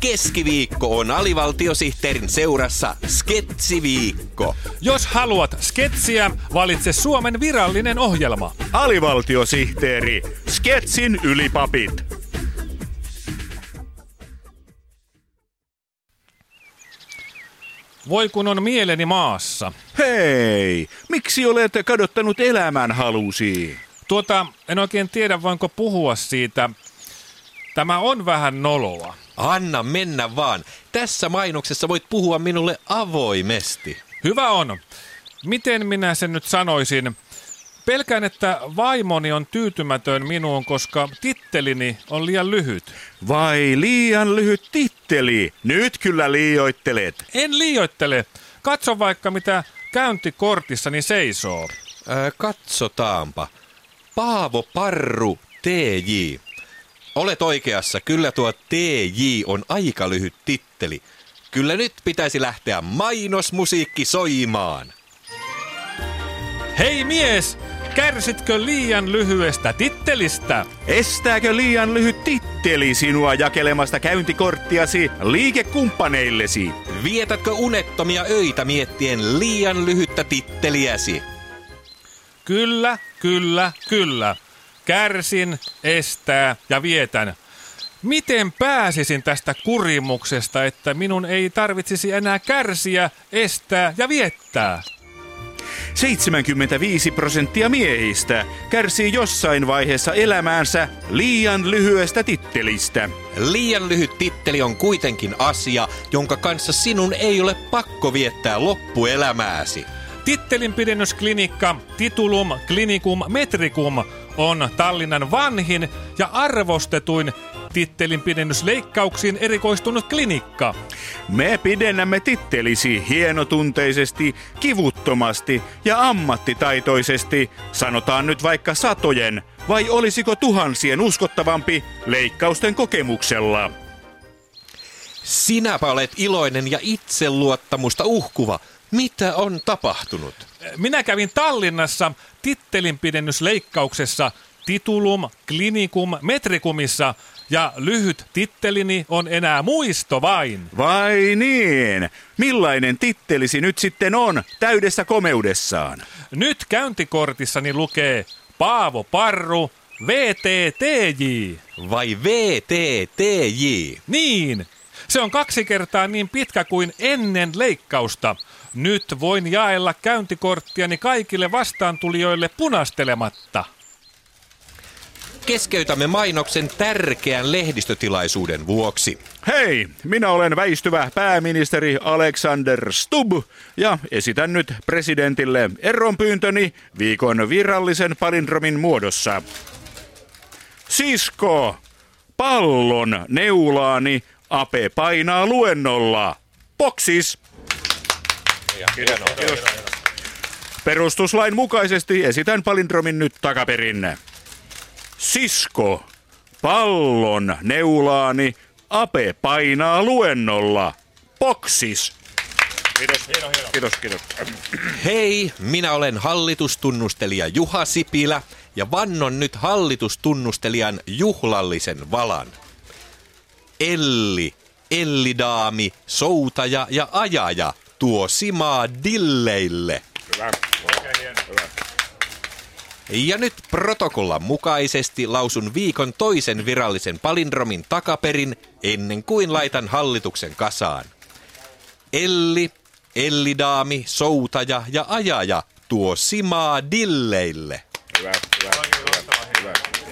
Keskiviikko on alivaltiosihteerin seurassa Sketsiviikko. Jos haluat sketsiä, valitse Suomen virallinen ohjelma. Alivaltiosihteeri, Sketsin ylipapit. Voi kun on mieleni maassa. Hei, miksi olet kadottanut elämän halusi? Tuota, en oikein tiedä voinko puhua siitä. Tämä on vähän noloa. Anna mennä vaan. Tässä mainoksessa voit puhua minulle avoimesti. Hyvä on. Miten minä sen nyt sanoisin? Pelkään, että vaimoni on tyytymätön minuun, koska tittelini on liian lyhyt. Vai liian lyhyt titteli? Nyt kyllä liioittelet. En liioittele. Katso vaikka mitä käyntikortissani seisoo. Ää, katsotaanpa. Paavo Parru, TJ. Olet oikeassa, kyllä tuo TJ on aika lyhyt titteli. Kyllä nyt pitäisi lähteä mainosmusiikki soimaan. Hei mies, kärsitkö liian lyhyestä tittelistä? Estääkö liian lyhyt titteli sinua jakelemasta käyntikorttiasi liikekumppaneillesi? Vietätkö unettomia öitä miettien liian lyhyttä titteliäsi? Kyllä, kyllä, kyllä. Kärsin, estää ja vietän. Miten pääsisin tästä kurimuksesta, että minun ei tarvitsisi enää kärsiä, estää ja viettää? 75 prosenttia miehistä kärsii jossain vaiheessa elämäänsä liian lyhyestä tittelistä. Liian lyhyt titteli on kuitenkin asia, jonka kanssa sinun ei ole pakko viettää loppuelämääsi. Tittelinpidennysklinikka Titulum Clinicum Metricum on Tallinnan vanhin ja arvostetuin tittelinpidennysleikkauksiin erikoistunut klinikka. Me pidennämme tittelisi hienotunteisesti, kivuttomasti ja ammattitaitoisesti, sanotaan nyt vaikka satojen, vai olisiko tuhansien uskottavampi leikkausten kokemuksella? Sinäpä olet iloinen ja itseluottamusta uhkuva. Mitä on tapahtunut? Minä kävin Tallinnassa tittelinpidennysleikkauksessa Titulum Clinicum Metricumissa ja lyhyt tittelini on enää muisto vain. Vai niin? Millainen tittelisi nyt sitten on täydessä komeudessaan? Nyt käyntikortissani lukee Paavo Parru, VTTJ. Vai VTTJ? Niin, se on kaksi kertaa niin pitkä kuin ennen leikkausta. Nyt voin jaella käyntikorttiani kaikille vastaantulijoille punastelematta. Keskeytämme mainoksen tärkeän lehdistötilaisuuden vuoksi. Hei, minä olen väistyvä pääministeri Alexander Stubb ja esitän nyt presidentille eronpyyntöni viikon virallisen palindromin muodossa. Sisko, pallon neulaani Ape painaa luennolla. Boksis. Kiitos. Perustuslain mukaisesti esitän palindromin nyt takaperin. Sisko, pallon neulaani Ape painaa luennolla. Boksis. Kiitos, kiitos, kiitos. Hei, minä olen hallitustunnustelija Juha Sipilä ja vannon nyt hallitustunnustelijan juhlallisen valan. Elli, Ellidaami, soutaja ja ajaja tuo simaa dilleille. Hyvä. Hyvä. Ja nyt protokollan mukaisesti lausun viikon toisen virallisen palindromin takaperin ennen kuin laitan hallituksen kasaan. Elli, Ellidaami, soutaja ja ajaja tuo simaa dilleille. Hyvä, hyvä, hyvä.